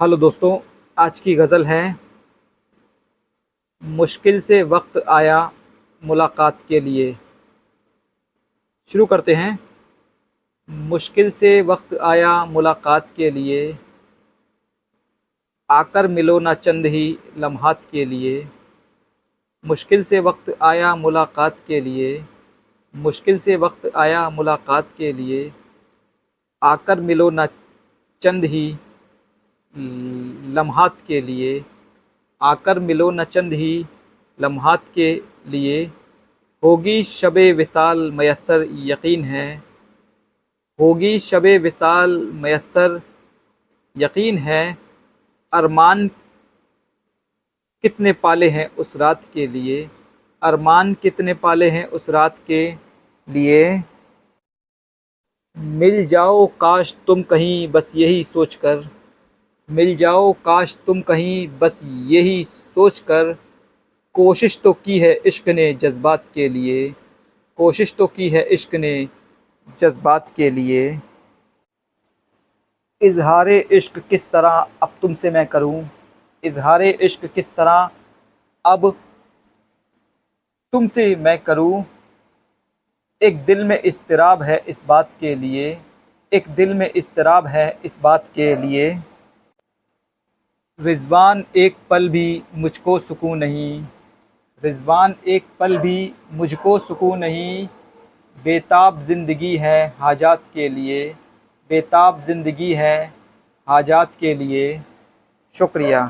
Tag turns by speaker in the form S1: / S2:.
S1: Hello दोस्तों, आज की गज़ल है, मुश्किल से वक्त आया मुलाकात के लिए। शुरू करते हैं। मुश्किल से वक्त आया मुलाकात के लिए, आकर मिलो ना चंद ही लम्हात के लिए। मुश्किल से वक्त आया मुलाकात के लिए, मुश्किल से वक्त आया मुलाकात के लिए, आकर मिलो ना चंद ही लम्हात के लिए, आकर मिलो न चंद ही, लम्हात के लिए। होगी शब विसाल मैसर यकीन है। होगी शब विसाल मैसर यकीन है। अरमान कितने पाले हैं उस रात के लिए? अरमान कितने पाले हैं उस रात के लिए? मिल जाओ काश तुम कहीं, बस यही सोचकर। मिल जाओ, काश तुम कहीं, बस यही सोच कर कोशिश तो की है इश्क ने जज्बात के लिए। कोशिश तो की है इश्क ने जज्बात के लिए। इजहार इश्क किस तरह, अब तुमसे मैं करूँ? इजहार इश्क किस तरह, अब तुमसे मैं करूँ? एक दिल में इस्तराब है इस बात के लिए। एक दिल में इस्तराब है इस बात के लिए। रिजवान एक पल भी मुझको सुकून नहीं। रिजवान एक पल भी मुझको सुकून नहीं। बेताब ज़िंदगी है हाजात के लिए। बेताब ज़िंदगी है हाजात के लिए। शुक्रिया।